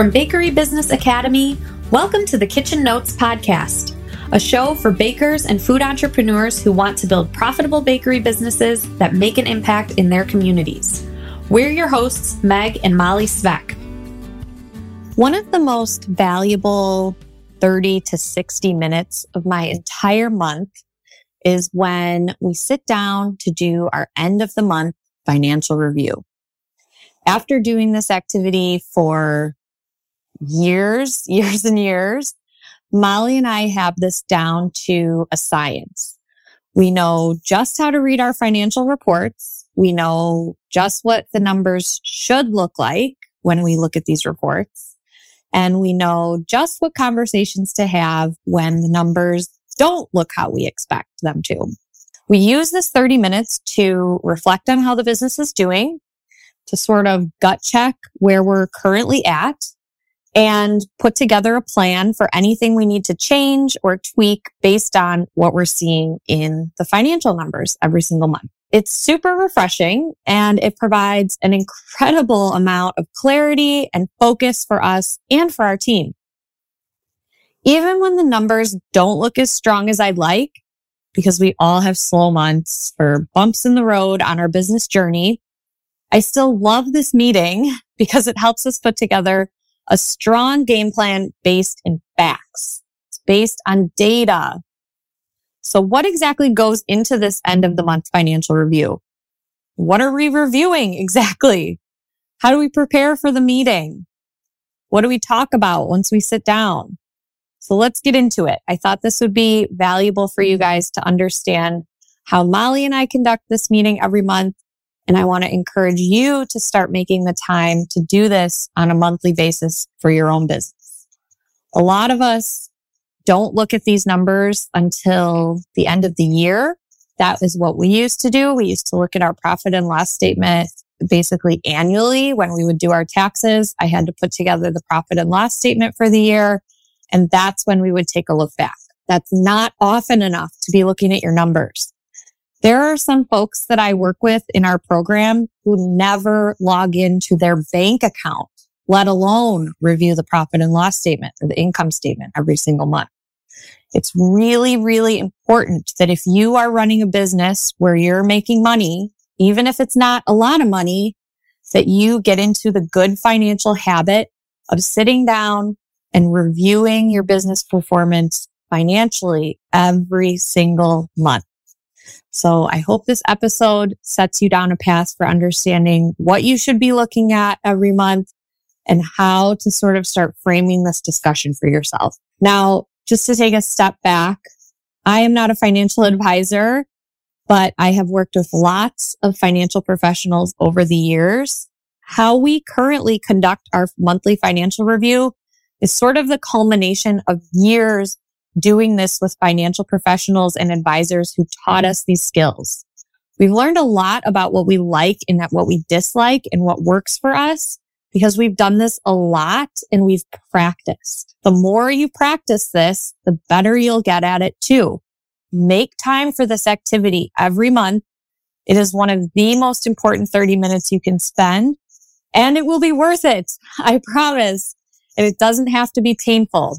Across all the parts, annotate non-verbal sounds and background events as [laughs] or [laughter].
From Bakery Business Academy, welcome to the Kitchen Notes Podcast, a show for bakers and food entrepreneurs who want to build profitable bakery businesses that make an impact in their communities. We're your hosts, Meg and Molly Sveck. One of the most valuable 30 to 60 minutes of my entire month is when we sit down to do our end of the month financial review. After doing this activity for years, [laughs] years and years, Molly and I have this down to a science. We know just how to read our financial reports. We know just what the numbers should look like when we look at these reports. And we know just what conversations to have when the numbers don't look how we expect them to. We use this 30 minutes to reflect on how the business is doing, to sort of gut check where we're currently at and put together a plan for anything we need to change or tweak based on what we're seeing in the financial numbers every single month. It's super refreshing and it provides an incredible amount of clarity and focus for us and for our team. Even when the numbers don't look as strong as I'd like, because we all have slow months or bumps in the road on our business journey, I still love this meeting [laughs] because it helps us put together a strong game plan based in facts. It's based on data. So what exactly goes into this end of the month financial review? What are we reviewing [laughs] exactly? How do we prepare for the meeting? What do we talk about once we sit down? So let's get into it. I thought this would be valuable for you guys to understand how Molly and I conduct this meeting every month and I want to encourage you to start making the time to do this on a monthly basis for your own business. A lot of us don't look at these numbers until the end of the year. That is what we used to do. We used to look at our profit and loss statement basically annually when we would do our taxes. I had to put together the profit and loss statement for the year. And that's when we would take a look back. That's not often enough to be looking at your numbers. There are some folks that I work with in our program who never log into their bank account, let alone review the profit and loss statement or the income statement every single month. It's really, really important that if you are running a business where you're making money, even if it's not a lot of money, that you get into the good financial habit of sitting down and reviewing your business performance financially every single month. So I hope this episode sets you down a path for understanding what you should be looking at every month and how to sort of start framing this discussion for yourself. Now, just to take a step back, I am not a financial advisor, but I have worked with lots of financial professionals over the years. How we currently conduct our monthly financial review is sort of the culmination of years doing this with financial professionals and advisors who taught us these skills. We've learned a lot about what we like and what we dislike and what works for us because we've done this a lot and we've practiced. The more you practice this, the better you'll get at it too. Make time for this activity every month. It is one of the most important 30 minutes you can spend and it will be worth it. [laughs] I promise. And it doesn't have to be painful.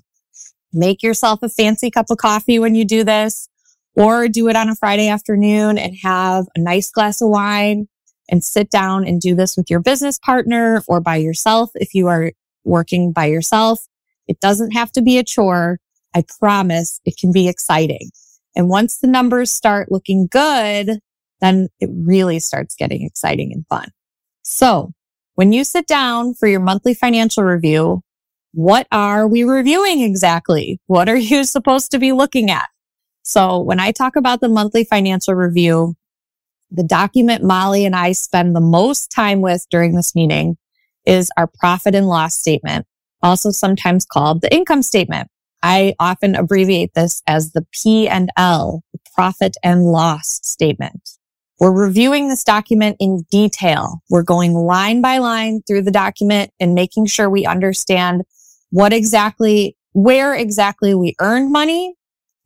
Make yourself a fancy cup of coffee when you do this or do it on a Friday afternoon and have a nice glass of wine and sit down and do this with your business partner or by yourself if you are working by yourself. It doesn't have to be a chore. I promise it can be exciting. And once the numbers start looking good, then it really starts getting exciting and fun. So when you sit down for your monthly financial review, what are we reviewing exactly? What are you supposed to be looking at? So when I talk about the monthly financial review, the document Molly and I spend the most time with during this meeting is our profit and loss statement, also sometimes called the income statement. I often abbreviate this as the P and L, the profit and loss statement. We're reviewing this document in detail. We're going line by line through the document and making sure we understand what exactly, where exactly we earned money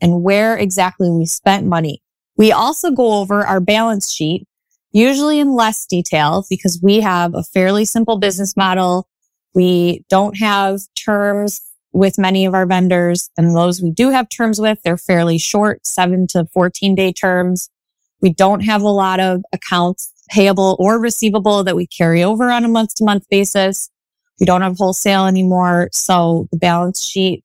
and where exactly we spent money. We also go over our balance sheet, usually in less detail because we have a fairly simple business model We don't have terms with many of our vendors and those we do have terms with, they're fairly short, seven to 14 day terms. We don't have a lot of accounts payable or receivable that we carry over on a month to month basis. We don't have wholesale anymore. So the balance sheet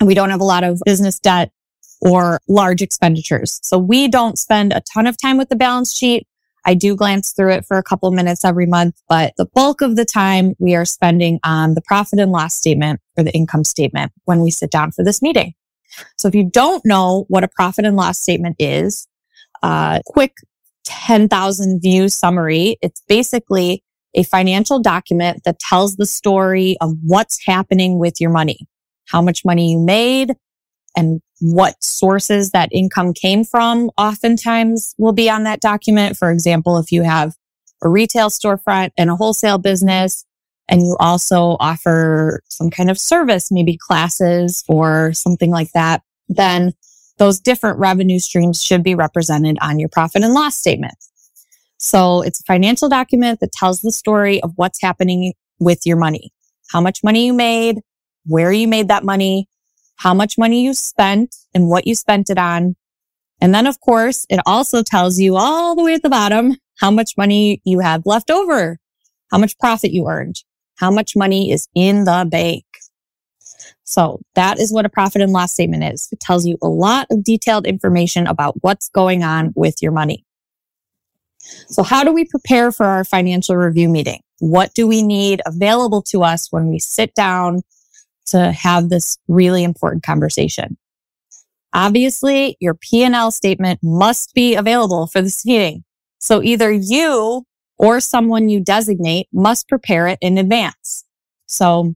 and we don't have a lot of business debt or large expenditures. So we don't spend a ton of time with the balance sheet. I do glance through it for a couple minutes every month, but the bulk of the time we are spending on the profit and loss statement or the income statement when we sit down for this meeting. So if you don't know what a profit and loss statement is, uh, quick 10,000 view summary. It's basically a financial document that tells the story of what's happening with your money, how much money you made and what sources that income came from oftentimes will be on that document. For example, if you have a retail storefront and a wholesale business, and you also offer some kind of service, maybe classes or something like that, then those different revenue streams should be represented on your profit and loss statement. So it's a financial document that tells the story of what's happening with your money, how much money you made, where you made that money, how much money you spent and what you spent it on. And then of course, it also tells you all the way at the bottom how much money you have left over, how much profit you earned, how much money is in the bank. So that is what a profit and loss statement is. It tells you a lot of detailed information about what's going on with your money. So how do we prepare for our financial review meeting? What do we need available to us when we sit down to have this really important conversation. Obviously, your P&L statement must be available for this meeting. So either you or someone you designate must prepare it in advance. So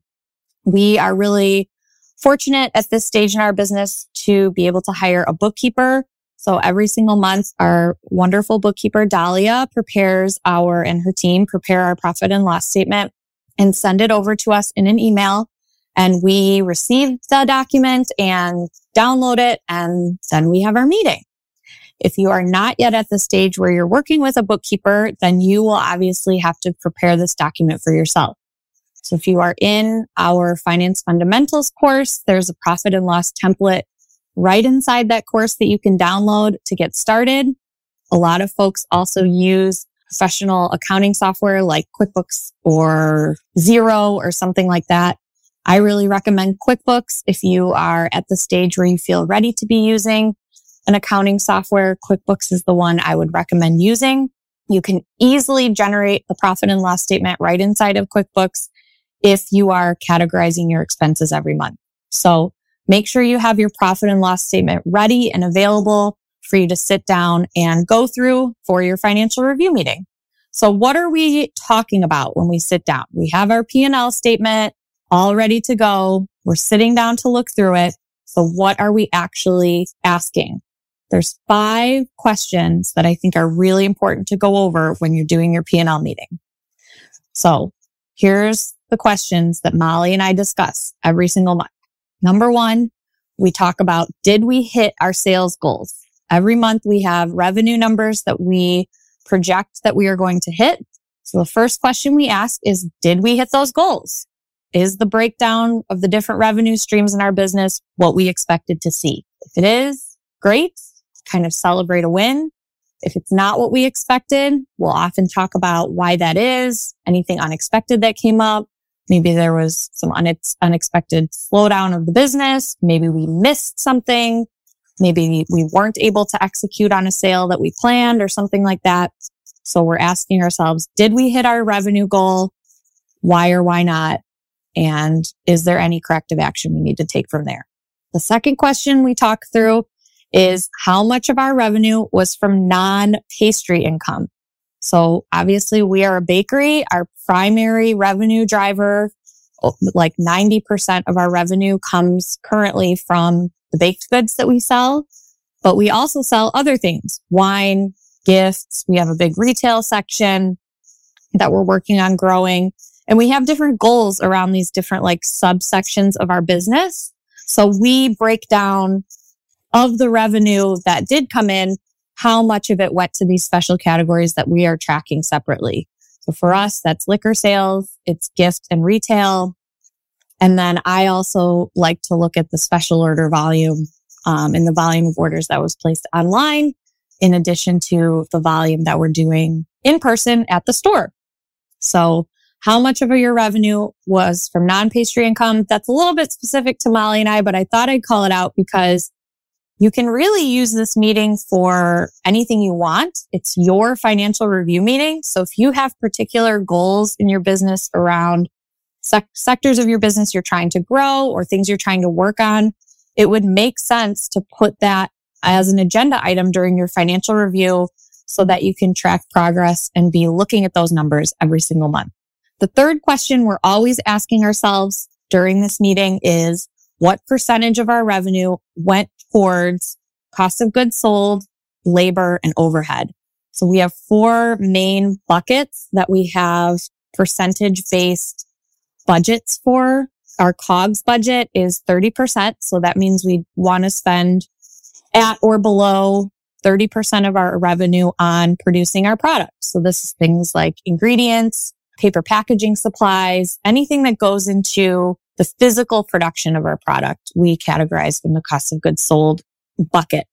we are really fortunate at this stage in our business to be able to hire a bookkeeper. So every single month, our wonderful bookkeeper, Dahlia, prepares our and her team prepare our profit and loss statement and send it over to us in an email and we receive the document and download it and then we have our meeting. If you are not yet at the stage where you're working with a bookkeeper, then you will obviously have to prepare this document for yourself. So if you are in our finance fundamentals course, there's a profit and loss template right inside that course that you can download to get started. A lot of folks also use professional accounting software like QuickBooks or Xero or something like that. I really recommend QuickBooks if you are at the stage where you feel ready to be using an accounting software. QuickBooks is the one I would recommend using. You can easily generate the profit and loss statement right inside of QuickBooks if you are categorizing your expenses every month. So make sure you have your profit and loss statement ready and available for you to sit down and go through for your financial review meeting. So what are we talking about when we sit down? We have our P&L statement all ready to go. We're sitting down to look through it. So what are we actually asking? There's five questions that I think are really important to go over when you're doing your P&L meeting. So here's the questions that Molly and I discuss every single month. Number one, we talk about, did we hit our sales goals? Every month we have revenue numbers that we project that we are going to hit. So the first question we ask is, did we hit those goals? Is the breakdown of the different revenue streams in our business what we expected to see? If it is, great. Kind of celebrate a win. If it's not what we expected, we'll often talk about why that is, anything unexpected that came up. Maybe there was some unexpected slowdown of the business. Maybe we missed something. Maybe we weren't able to execute on a sale that we planned or something like that. So we're asking ourselves, did we hit our revenue goal? Why or why not? And is there any corrective action we need to take from there? The second question we talk through is how much of our revenue was from non pastry income? So obviously we are a bakery. Our primary revenue driver, oh, like 90% of our revenue comes currently from the baked goods that we sell, but we also sell other things, wine, gifts. We have a big retail section that we're working on growing. And we have different goals around these different like subsections of our business. So we break down of the revenue that did come in, how much of it went to these special categories that we are tracking separately. So for us, that's liquor sales, it's gift and retail, And then I also like to look at the special order volume um, and the volume of orders that was placed online, in addition to the volume that we're doing in person at the store. So how much of your revenue was from non-pastry income? That's a little bit specific to Molly and I, but I thought I'd call it out because you can really use this meeting for anything you want. It's your financial review meeting. So if you have particular goals in your business around sec- sectors of your business you're trying to grow or things you're trying to work on, it would make sense to put that as an agenda item during your financial review so that you can track progress and be looking at those numbers every single month. The third question we're always asking ourselves during this meeting is what percentage of our revenue went towards cost of goods sold, labor, and overhead? So we have four main buckets that we have percentage based budgets for. Our COGS budget is 30%. So that means we want to spend at or below 30% of our revenue on producing our products. So this is things like ingredients, paper packaging supplies, anything that goes into the physical production of our product, we categorize in the cost of goods sold bucket.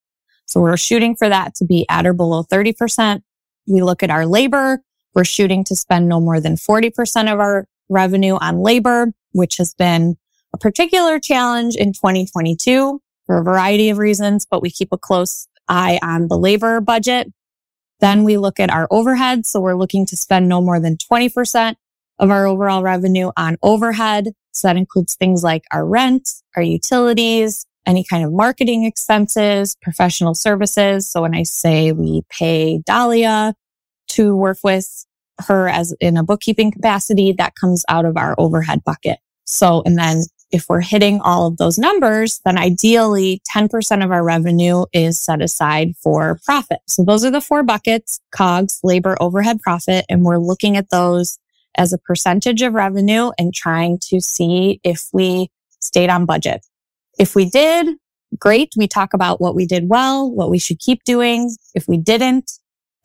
So we're shooting for that to be at or below 30%. We look at our labor. We're shooting to spend no more than 40% of our revenue on labor, which has been a particular challenge in 2022 for a variety of reasons, but we keep a close eye on the labor budget. Then we look at our overhead. So we're looking to spend no more than 20% of our overall revenue on overhead. So that includes things like our rent, our utilities, any kind of marketing expenses, professional services. So when I say we pay Dahlia to work with her as in a bookkeeping capacity, that comes out of our overhead bucket. So, and then if we're hitting all of those numbers, then ideally 10% of our revenue is set aside for profit. So those are the four buckets, COGS, labor, overhead, profit. And we're looking at those as a percentage of revenue and trying to see if we stayed on budget. If we did, great. We talk about what we did well, what we should keep doing. If we didn't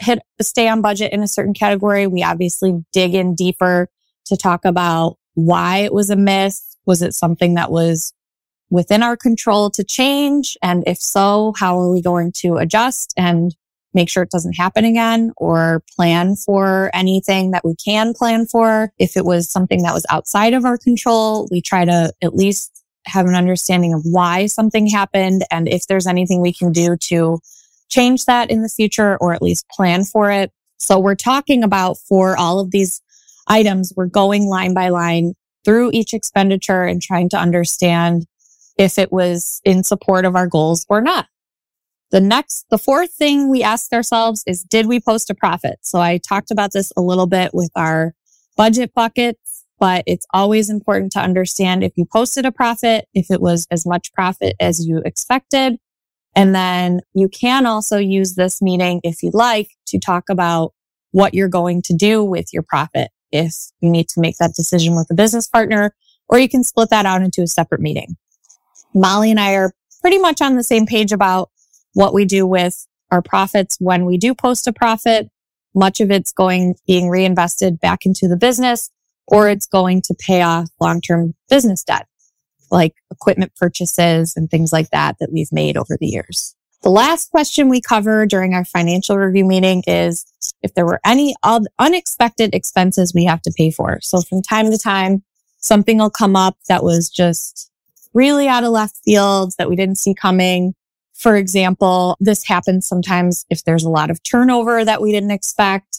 hit stay on budget in a certain category, we obviously dig in deeper to talk about why it was a miss, was it something that was within our control to change? And if so, how are we going to adjust and make sure it doesn't happen again or plan for anything that we can plan for? If it was something that was outside of our control, we try to at least have an understanding of why something happened and if there's anything we can do to change that in the future or at least plan for it. So we're talking about for all of these items, we're going line by line through each expenditure and trying to understand if it was in support of our goals or not. The next, the fourth thing we asked ourselves is, did we post a profit? So I talked about this a little bit with our budget buckets, but it's always important to understand if you posted a profit, if it was as much profit as you expected. And then you can also use this meeting if you'd like to talk about what you're going to do with your profit if you need to make that decision with a business partner, or you can split that out into a separate meeting. Molly and I are pretty much on the same page about what we do with our profits when we do post a profit. Much of it's going, being reinvested back into the business, or it's going to pay off long-term business debt, like equipment purchases and things like that that we've made over the years. The last question we cover during our financial review meeting is if there were any unexpected expenses we have to pay for. So from time to time, something will come up that was just really out of left field that we didn't see coming. For example, this happens sometimes if there's a lot of turnover that we didn't expect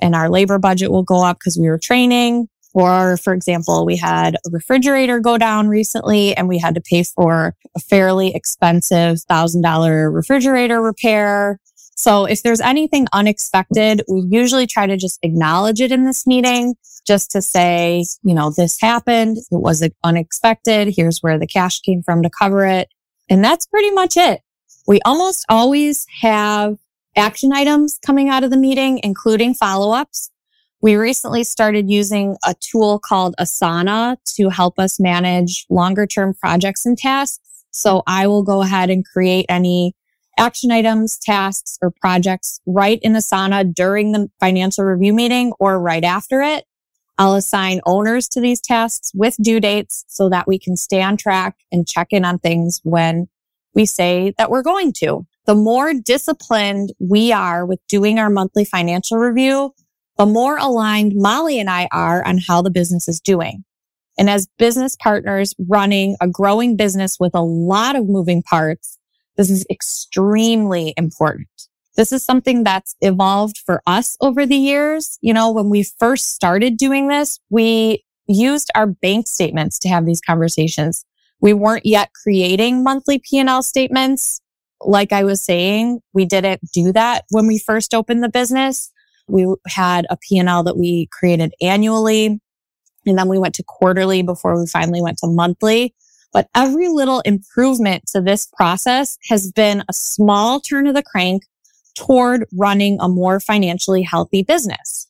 and our labor budget will go up because we were training or, for example, we had a refrigerator go down recently and we had to pay for a fairly expensive thousand dollar refrigerator repair. So if there's anything unexpected, we usually try to just acknowledge it in this meeting just to say, you know, this happened. It was unexpected. Here's where the cash came from to cover it. And that's pretty much it. We almost always have action items coming out of the meeting, including follow ups. We recently started using a tool called Asana to help us manage longer term projects and tasks. So I will go ahead and create any action items, tasks, or projects right in Asana during the financial review meeting or right after it. I'll assign owners to these tasks with due dates so that we can stay on track and check in on things when we say that we're going to. The more disciplined we are with doing our monthly financial review, the more aligned Molly and I are on how the business is doing. And as business partners running a growing business with a lot of moving parts, this is extremely important. This is something that's evolved for us over the years. You know, when we first started doing this, we used our bank statements to have these conversations. We weren't yet creating monthly P&L statements. Like I was saying, we didn't do that when we first opened the business. We had a P&L that we created annually. And then we went to quarterly before we finally went to monthly. But every little improvement to this process has been a small turn of the crank toward running a more financially healthy business.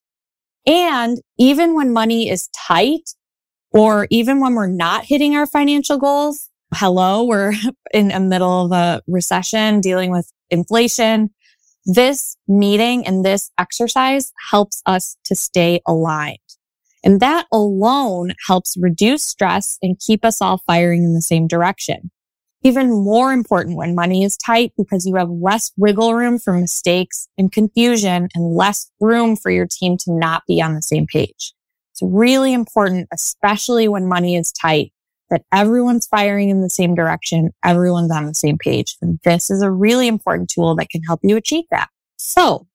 And even when money is tight or even when we're not hitting our financial goals, hello, we're [laughs] in the middle of a recession dealing with inflation. This meeting and this exercise helps us to stay aligned. And that alone helps reduce stress and keep us all firing in the same direction. Even more important when money is tight because you have less wiggle room for mistakes and confusion and less room for your team to not be on the same page. It's really important, especially when money is tight, that everyone's firing in the same direction. Everyone's on the same page. And this is a really important tool that can help you achieve that. So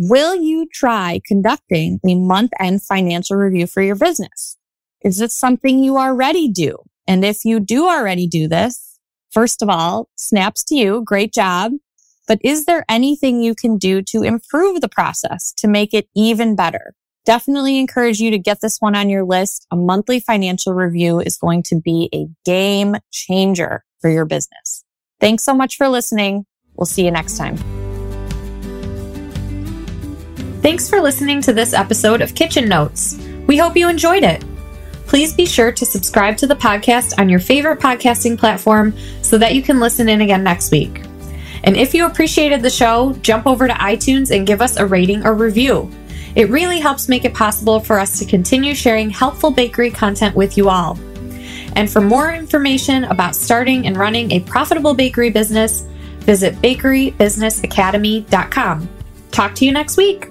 Will you try conducting a month end financial review for your business? Is this something you already do? And if you do already do this, first of all, snaps to you. Great job. But is there anything you can do to improve the process to make it even better? Definitely encourage you to get this one on your list. A monthly financial review is going to be a game changer for your business. Thanks so much for listening. We'll see you next time. Thanks for listening to this episode of Kitchen Notes. We hope you enjoyed it. Please be sure to subscribe to the podcast on your favorite podcasting platform so that you can listen in again next week. And if you appreciated the show, jump over to iTunes and give us a rating or review. It really helps make it possible for us to continue sharing helpful bakery content with you all. And for more information about starting and running a profitable bakery business, visit bakerybusinessacademy.com. Talk to you next week.